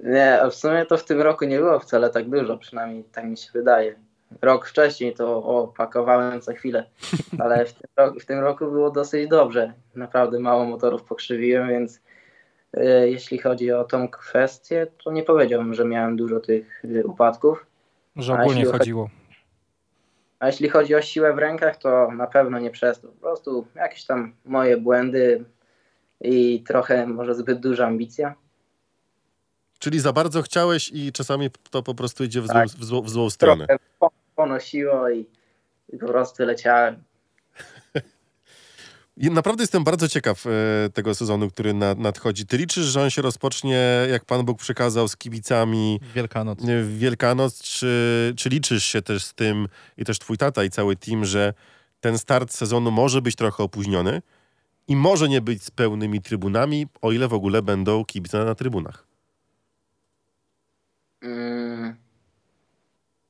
Nie, w sumie to w tym roku nie było wcale tak dużo, przynajmniej tak mi się wydaje. Rok wcześniej to o, pakowałem co chwilę, ale w tym, roku, w tym roku było dosyć dobrze. Naprawdę mało motorów pokrzywiłem, więc e, jeśli chodzi o tą kwestię, to nie powiedziałbym, że miałem dużo tych e, upadków. Że ogólnie chodziło. A jeśli chodzi o siłę w rękach, to na pewno nie przez to. Po prostu jakieś tam moje błędy i trochę może zbyt duża ambicja. Czyli za bardzo chciałeś i czasami to po prostu idzie w, tak. złą, w, złą, w złą stronę. Trochę ponosiło i, i po prostu leciałem. Naprawdę jestem bardzo ciekaw e, tego sezonu, który nad, nadchodzi. Ty liczysz, że on się rozpocznie, jak Pan Bóg przekazał, z kibicami Wielkanoc. w Wielkanoc? Czy, czy liczysz się też z tym, i też twój tata i cały team, że ten start sezonu może być trochę opóźniony i może nie być z pełnymi trybunami, o ile w ogóle będą kibice na trybunach? Mm.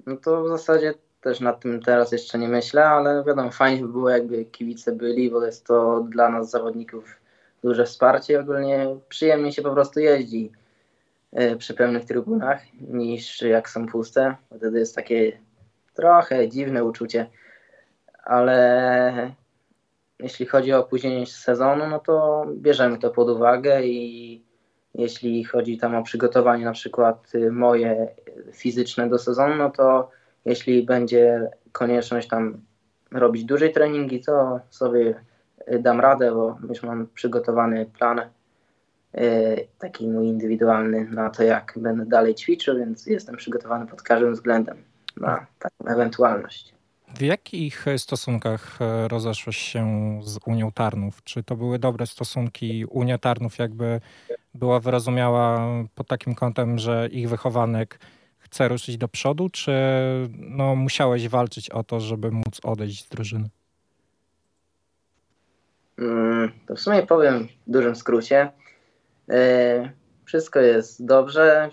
No to w zasadzie też nad tym teraz jeszcze nie myślę, ale wiadomo, fajnie by było jakby kibice byli, bo jest to dla nas zawodników duże wsparcie ogólnie przyjemnie się po prostu jeździ e, przy pełnych trybunach niż jak są puste. Wtedy jest takie trochę dziwne uczucie, ale jeśli chodzi o opóźnienie sezonu, no to bierzemy to pod uwagę i jeśli chodzi tam o przygotowanie na przykład y, moje fizyczne do sezonu, no to jeśli będzie konieczność tam robić dłużej treningi, to sobie y, dam radę, bo już mam przygotowany plan y, taki mój indywidualny na to, jak będę dalej ćwiczył, więc jestem przygotowany pod każdym względem na taką ewentualność. W jakich stosunkach e, rozeszłeś się z Unią Tarnów? Czy to były dobre stosunki? Unia Tarnów jakby była wyrozumiała pod takim kątem, że ich wychowanek chce ruszyć do przodu, czy no, musiałeś walczyć o to, żeby móc odejść z drużyny? Mm, to w sumie powiem w dużym skrócie. E, wszystko jest dobrze.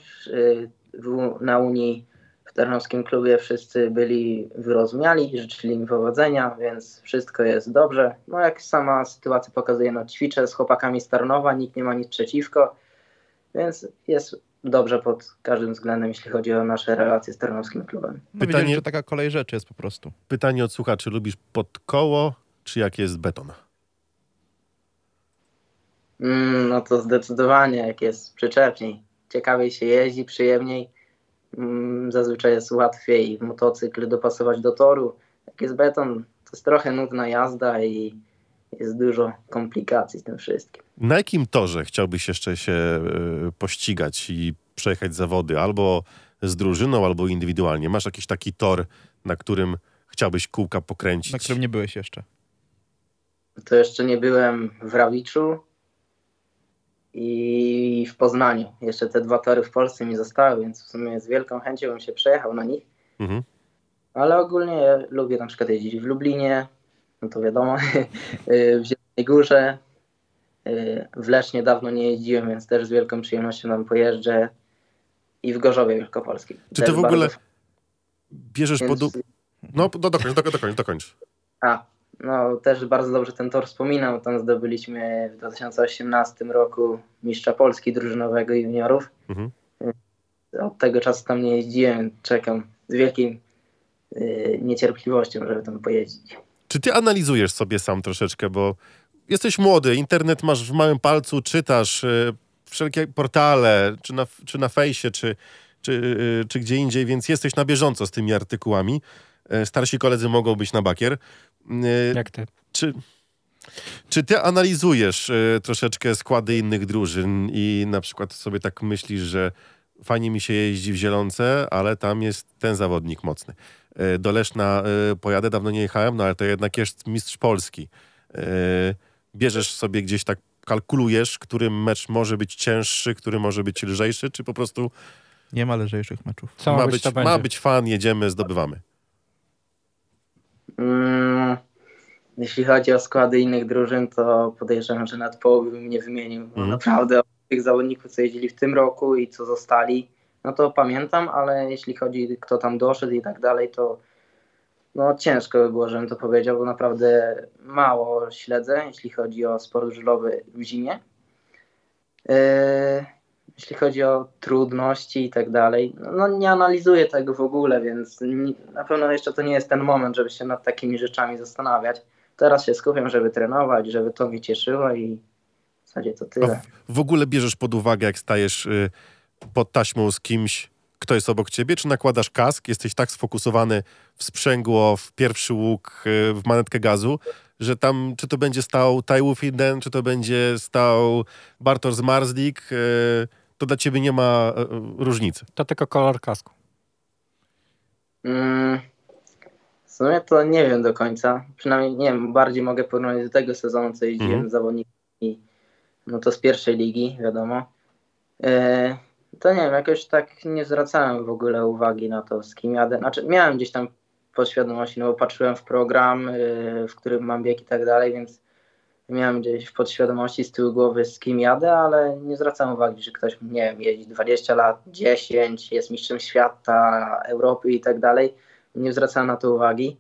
Na Unii w Tarnowskim klubie wszyscy byli wyrozumiali, życzyli mi powodzenia, więc wszystko jest dobrze. No jak sama sytuacja pokazuje, no ćwiczę z chłopakami z Tarnowa, nikt nie ma nic przeciwko, więc jest dobrze pod każdym względem, jeśli chodzi o nasze relacje z Tarnowskim klubem. No Pytanie, że taka kolej rzeczy jest po prostu. Pytanie od słuchaczy, lubisz pod koło, czy jak jest beton? Mm, no to zdecydowanie, jak jest przyczepniej. Ciekawiej się jeździ, przyjemniej Mm, zazwyczaj jest łatwiej motocykl dopasować do toru. Jak jest beton, to jest trochę nudna jazda i jest dużo komplikacji z tym wszystkim. Na jakim torze chciałbyś jeszcze się e, pościgać i przejechać zawody? Albo z drużyną, albo indywidualnie. Masz jakiś taki tor, na którym chciałbyś kółka pokręcić? Na którym nie byłeś jeszcze? To jeszcze nie byłem w Rawiczu, i w Poznaniu. Jeszcze te dwa tory w Polsce mi zostały, więc w sumie z wielką chęcią bym się przejechał na nich. Mhm. Ale ogólnie lubię na przykład jeździć w Lublinie, no to wiadomo, w Zielonej Górze. W Lesznie dawno nie jeździłem, więc też z wielką przyjemnością tam pojeżdżę. I w Gorzowie Wielkopolskim. Czy ty w ogóle bardzo... bierzesz więc... pod... No, do, dokończ, dokończ, dokończ. A, no, też bardzo dobrze ten tor wspominam. Tam zdobyliśmy w 2018 roku mistrza Polski drużynowego juniorów. Mhm. Od tego czasu tam nie jeździłem. Czekam z wielkim y, niecierpliwością, żeby tam pojeździć. Czy ty analizujesz sobie sam troszeczkę, bo jesteś młody, internet masz w małym palcu, czytasz y, wszelkie portale, czy na, czy na fejsie, czy, czy, y, czy gdzie indziej, więc jesteś na bieżąco z tymi artykułami. E, starsi koledzy mogą być na bakier. Jak ty? Czy, czy ty analizujesz troszeczkę składy innych drużyn i na przykład sobie tak myślisz, że fajnie mi się jeździ w Zielonce, ale tam jest ten zawodnik mocny. Do Leszna pojadę, dawno nie jechałem, no ale to jednak jest mistrz Polski. Bierzesz sobie gdzieś tak, kalkulujesz, który mecz może być cięższy, który może być lżejszy, czy po prostu... Nie ma lżejszych meczów. Co ma, być, ma być fan, jedziemy, zdobywamy. Mm, jeśli chodzi o składy innych drużyn, to podejrzewam, że nad połowy bym nie wymienił. Mm. Naprawdę tych zawodników, co jeździli w tym roku i co zostali, no to pamiętam, ale jeśli chodzi kto tam doszedł i tak dalej, to no ciężko by było, żebym to powiedział, bo naprawdę mało śledzę, jeśli chodzi o sport żużlowy w zimie. Yy, jeśli chodzi o trudności i tak dalej, no, nie analizuję tego w ogóle, więc na pewno jeszcze to nie jest ten moment, żeby się nad takimi rzeczami zastanawiać. Teraz się skupiam, żeby trenować, żeby to mnie cieszyło i w zasadzie to tyle. w, w ogóle bierzesz pod uwagę, jak stajesz y, pod taśmą z kimś, kto jest obok ciebie, czy nakładasz kask, jesteś tak sfokusowany w sprzęgło, w pierwszy łuk, y, w manetkę gazu, że tam, czy to będzie stał Taiwu Finden, czy to będzie stał Bartosz Zmarzlik, y, to dla ciebie nie ma y, różnicy. To tylko kolor kasku. Mm, w sumie to nie wiem do końca. Przynajmniej nie wiem, bardziej mogę porównać do tego sezonu, co jeździłem z zawodnikami, no to z pierwszej ligi, wiadomo. E, to nie wiem, jakoś tak nie zwracałem w ogóle uwagi na to, z kim jadę. Znaczy, miałem gdzieś tam podświadomości, no bo patrzyłem w program, e, w którym mam bieg i tak dalej, więc miałem gdzieś w podświadomości z tyłu głowy, z kim jadę, ale nie zwracałem uwagi, że ktoś, nie wiem, jeździ 20 lat, 10, jest mistrzem świata, Europy i tak dalej. Nie zwracałem na to uwagi,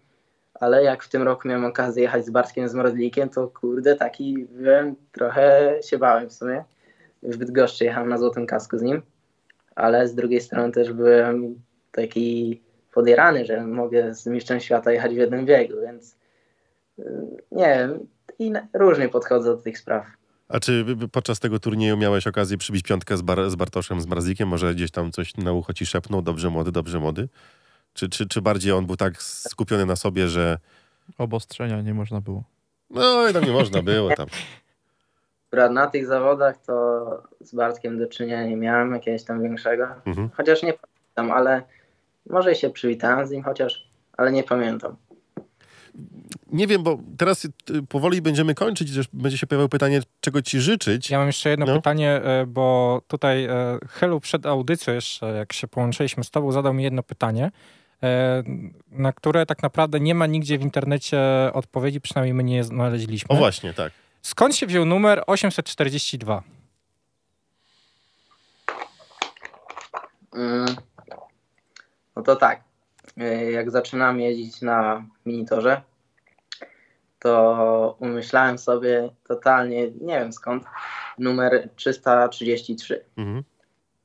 ale jak w tym roku miałem okazję jechać z Bartkiem z Mrodlikiem, to kurde, taki byłem, trochę się bałem w sumie. W Bydgoszczy jechałem na złotym kasku z nim, ale z drugiej strony też byłem taki podjarany, że mogę z mistrzem świata jechać w jednym biegu, więc y, nie wiem, i różnie podchodzę do tych spraw. A czy podczas tego turnieju miałeś okazję przybić piątkę z, Bar- z Bartoszem Zmarzlikiem? Może gdzieś tam coś na ucho ci szepnął? Dobrze młody, dobrze młody? Czy, czy, czy bardziej on był tak skupiony na sobie, że Obostrzenia nie można było. no i tam nie można było tam. Akurat na tych zawodach to z Bartkiem do czynienia nie miałem jakiegoś tam większego. Mhm. Chociaż nie pamiętam, ale może się przywitałem z nim chociaż, ale nie pamiętam. Nie wiem, bo teraz y, powoli będziemy kończyć, też będzie się pojawiało pytanie, czego ci życzyć. Ja mam jeszcze jedno No. pytanie, e, bo tutaj e, Helu przed audycją jeszcze, jak się połączyliśmy z tobą, zadał mi jedno pytanie, na które tak naprawdę nie ma nigdzie w internecie odpowiedzi, przynajmniej my nie znaleźliśmy. O właśnie, tak. Skąd się wziął numer 842? Mm. No to tak, y, jak zaczynałem jeździć na minitorze, to umyślałem sobie totalnie, nie wiem skąd, numer 333. Mhm.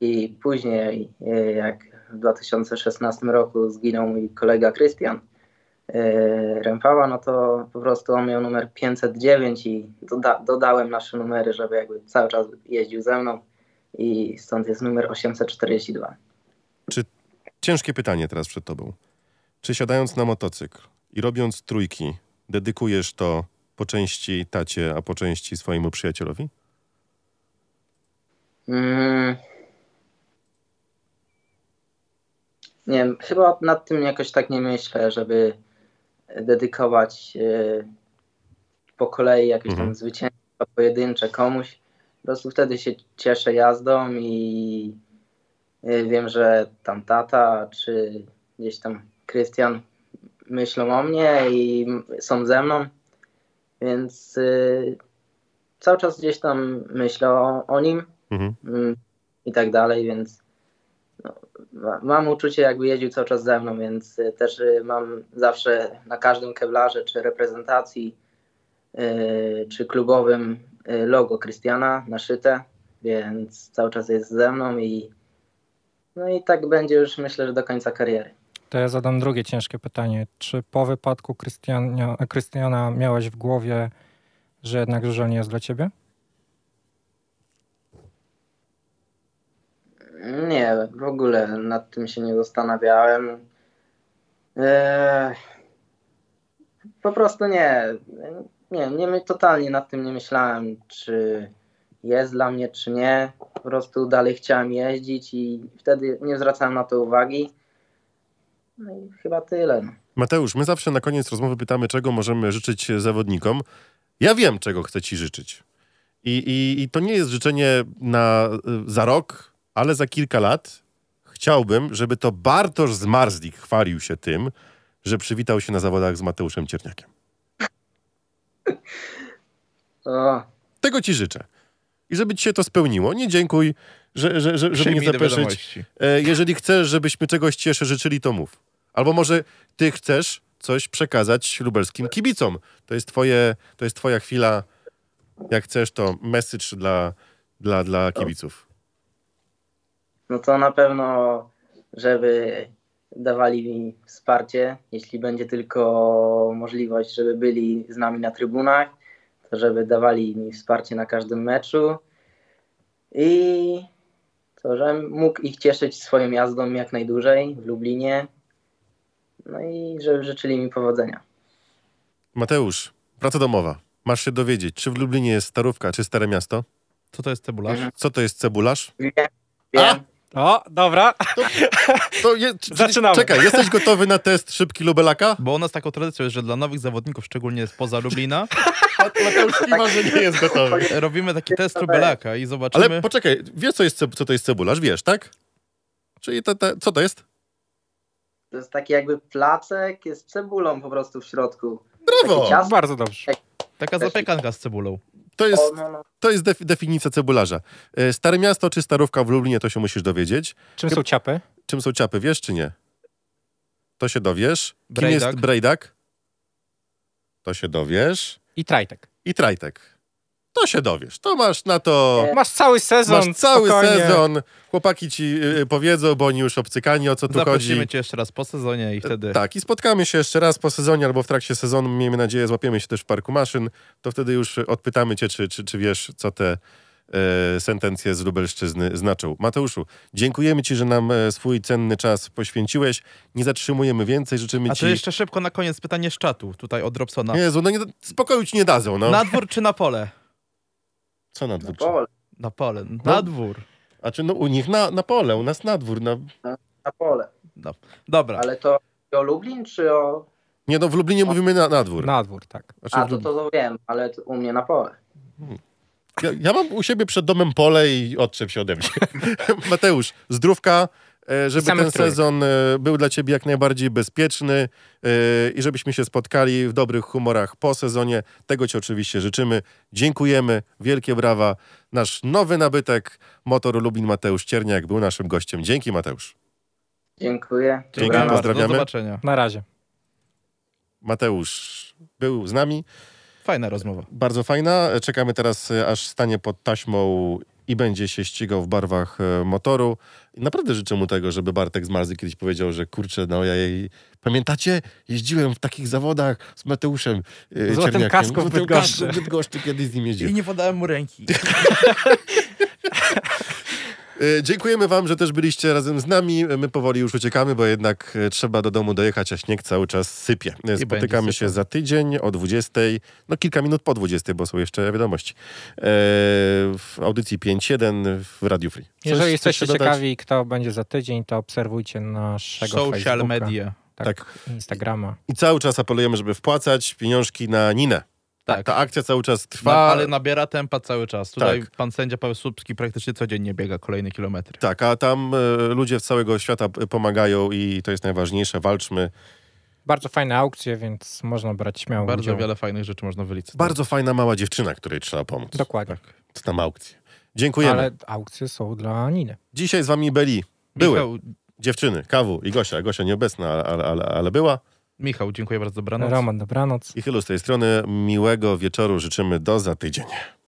I później, y, jak w 2016 roku zginął mój kolega Krystian Rępała, no to po prostu on miał numer 509 i doda dodałem nasze numery, żeby jakby cały czas jeździł ze mną i stąd jest numer 842. Ciężkie pytanie teraz przed tobą. Czy siadając na motocykl i robiąc trójki, dedykujesz to po części tacie, a po części swojemu przyjacielowi? Mm. Nie wiem, chyba nad tym jakoś tak nie myślę, żeby dedykować e, po kolei jakieś Mhm. tam zwycięstwa pojedyncze komuś. Po prostu wtedy się cieszę jazdą i e, wiem, że tam tata czy gdzieś tam Krystian myślą o mnie i są ze mną, więc e, cały czas gdzieś tam myślę o, o nim Mhm. mm, i tak dalej, więc no, ma- mam uczucie, jakby jeździł cały czas ze mną, więc y, też y, mam zawsze na każdym kewlarze, czy reprezentacji, y, czy klubowym logo Krystiana naszyte, więc cały czas jest ze mną i no i tak będzie już myślę, że do końca kariery. To ja zadam drugie ciężkie pytanie. Czy po wypadku Krystiana miałeś w głowie, że jednak żużel nie jest dla ciebie? Nie, w ogóle nad tym się nie zastanawiałem. Eee, po prostu nie. Nie, nie, totalnie nad tym nie myślałem, czy jest dla mnie, czy nie. Po prostu dalej chciałem jeździć i wtedy nie zwracałem na to uwagi. No i chyba tyle. no. Mateusz, my zawsze na koniec rozmowy pytamy, czego możemy życzyć zawodnikom. Ja wiem, czego chcę ci życzyć. I, i, i to nie jest życzenie na, za rok, ale za kilka lat. Chciałbym, żeby to Bartosz Zmarzlik chwalił się tym, że przywitał się na zawodach z Mateuszem Cierniakiem. Tego ci życzę. I żeby ci się to spełniło. Nie dziękuj, że, że, że, żeby nie zapeszyć. E, jeżeli chcesz, żebyśmy czegoś ci jeszcze życzyli, to mów. Albo może ty chcesz coś przekazać lubelskim kibicom. To jest twoje, to jest twoja chwila. Jak chcesz, to message dla, dla, dla kibiców. No to na pewno, żeby dawali mi wsparcie, jeśli będzie tylko możliwość, żeby byli z nami na trybunach, to żeby dawali mi wsparcie na każdym meczu i to, żebym mógł ich cieszyć swoją jazdą jak najdłużej w Lublinie. No i żeby życzyli mi powodzenia. Mateusz, praca domowa. Masz się dowiedzieć, czy w Lublinie jest starówka, czy stare miasto? Co to jest cebularz? Co to jest cebularz? Wiem, wiem. O, dobra. To je, czy- Zaczynamy. Czekaj, jesteś gotowy na test szybki lubelaka? Bo u nas taką tradycją jest, że dla nowych zawodników, szczególnie spoza Lublina, Mateusz kiwa, że nie jest gotowy. robimy taki test rubelaka i zobaczymy. Ale poczekaj, wiesz co, jest, co to jest cebularz? Wiesz, tak? Czyli to, to, co to jest? To jest taki jakby placek, jest cebulą po prostu w środku. Brawo! Ciasto. Bardzo dobrze. Taka zapiekanka z cebulą. To jest, O, no, no. to jest defi- definicja cebularza. E, Stare miasto czy starówka w Lublinie, to się musisz dowiedzieć. Czym są ciapy? Czym są ciapy, wiesz czy nie? To się dowiesz. Kim Brejdak. jest brejdak? To się dowiesz. I trajtek. I trajtek. To się dowiesz. To masz na to... Nie. Masz cały sezon. Masz cały spokojnie. sezon. Chłopaki ci y, powiedzą, bo oni już obcykani, o co tu Zaprosimy chodzi. cię jeszcze raz po sezonie i wtedy... Tak, i spotkamy się jeszcze raz po sezonie albo w trakcie sezonu. Miejmy nadzieję, złapiemy się też w parku maszyn. To wtedy już odpytamy cię, czy, czy, czy wiesz, co te e, sentencje z Lubelszczyzny znaczą. Mateuszu, dziękujemy ci, że nam e, swój cenny czas poświęciłeś. Nie zatrzymujemy więcej, życzymy A ci... to jeszcze szybko na koniec pytanie z czatu, tutaj od Robsona. Jezu, no nie, spokoju ci nie dadzą, no. Na dwór czy na pole? Co na Na dwór? pole, Na pole. Na No. dwór. A czy no, u nich na, na pole, u nas na dwór. Na... na pole. No. Dobra. Ale to o Lublin czy o... Nie, no w Lublinie mówimy na, na dwór. Na dwór, tak. Znaczy, A, to, to, to wiem, ale to u mnie na pole. Ja, ja mam u siebie przed domem pole i odczep się ode mnie. Mateusz, zdrówka, żeby samych ten sezon e, był dla ciebie jak najbardziej bezpieczny e, i żebyśmy się spotkali w dobrych humorach po sezonie. Tego ci oczywiście życzymy. Dziękujemy, wielkie brawa. Nasz nowy nabytek, motor Lubin Mateusz Cierniak był naszym gościem. Dzięki Mateusz. Dziękuję. Dzięki, bardzo. pozdrawiamy. Do zobaczenia. Na razie. Mateusz był z nami. Fajna rozmowa. Bardzo fajna. Czekamy teraz, e, aż stanie pod taśmą i będzie się ścigał w barwach e, motoru. I naprawdę życzę mu tego, żeby Bartek z Marzy kiedyś powiedział, że kurczę, no ja jej... Pamiętacie? Jeździłem w takich zawodach z Mateuszem e, W złotym Czerniakiem. kasku w złotym Bydgoszczy. kasku w Bydgoszczy kiedyś z nim I jeździłem. nie podałem mu ręki. E, Dziękujemy wam, że też byliście razem z nami. My powoli już uciekamy, bo jednak e, trzeba do domu dojechać, a śnieg cały czas sypie. E, Spotykamy się za tydzień o 20, no kilka minut po 20, bo są jeszcze wiadomości. E, w audycji 5.1 w Radio Free. Coś Jeżeli jesteście ciekawi, kto będzie za tydzień, to obserwujcie naszego Social Facebooka, media. Tak, Tak. Instagrama. I cały czas apelujemy, żeby wpłacać pieniążki na Ninę. Tak. Ta akcja cały czas trwa. Na, ale nabiera tempa cały czas. Tutaj Tak. pan sędzia Paweł Słupski praktycznie codziennie biega kolejne kilometry. Tak, a tam e, ludzie z całego świata pomagają i to jest najważniejsze. Walczmy. Bardzo fajne aukcje, więc można brać śmiało Bardzo udział. wiele fajnych rzeczy można wylicytować. Bardzo fajna mała dziewczyna, której trzeba pomóc. Dokładnie. Tak. To tam aukcje. Dziękujemy. Ale aukcje są dla Niny. Dzisiaj z wami byli. Były Michał, dziewczyny, Kawu i Gosia. Gosia nieobecna, ale, ale, ale była. Michał, dziękuję bardzo, dobranoc. Roman, dobranoc. I chylu z tej strony miłego wieczoru życzymy do za tydzień.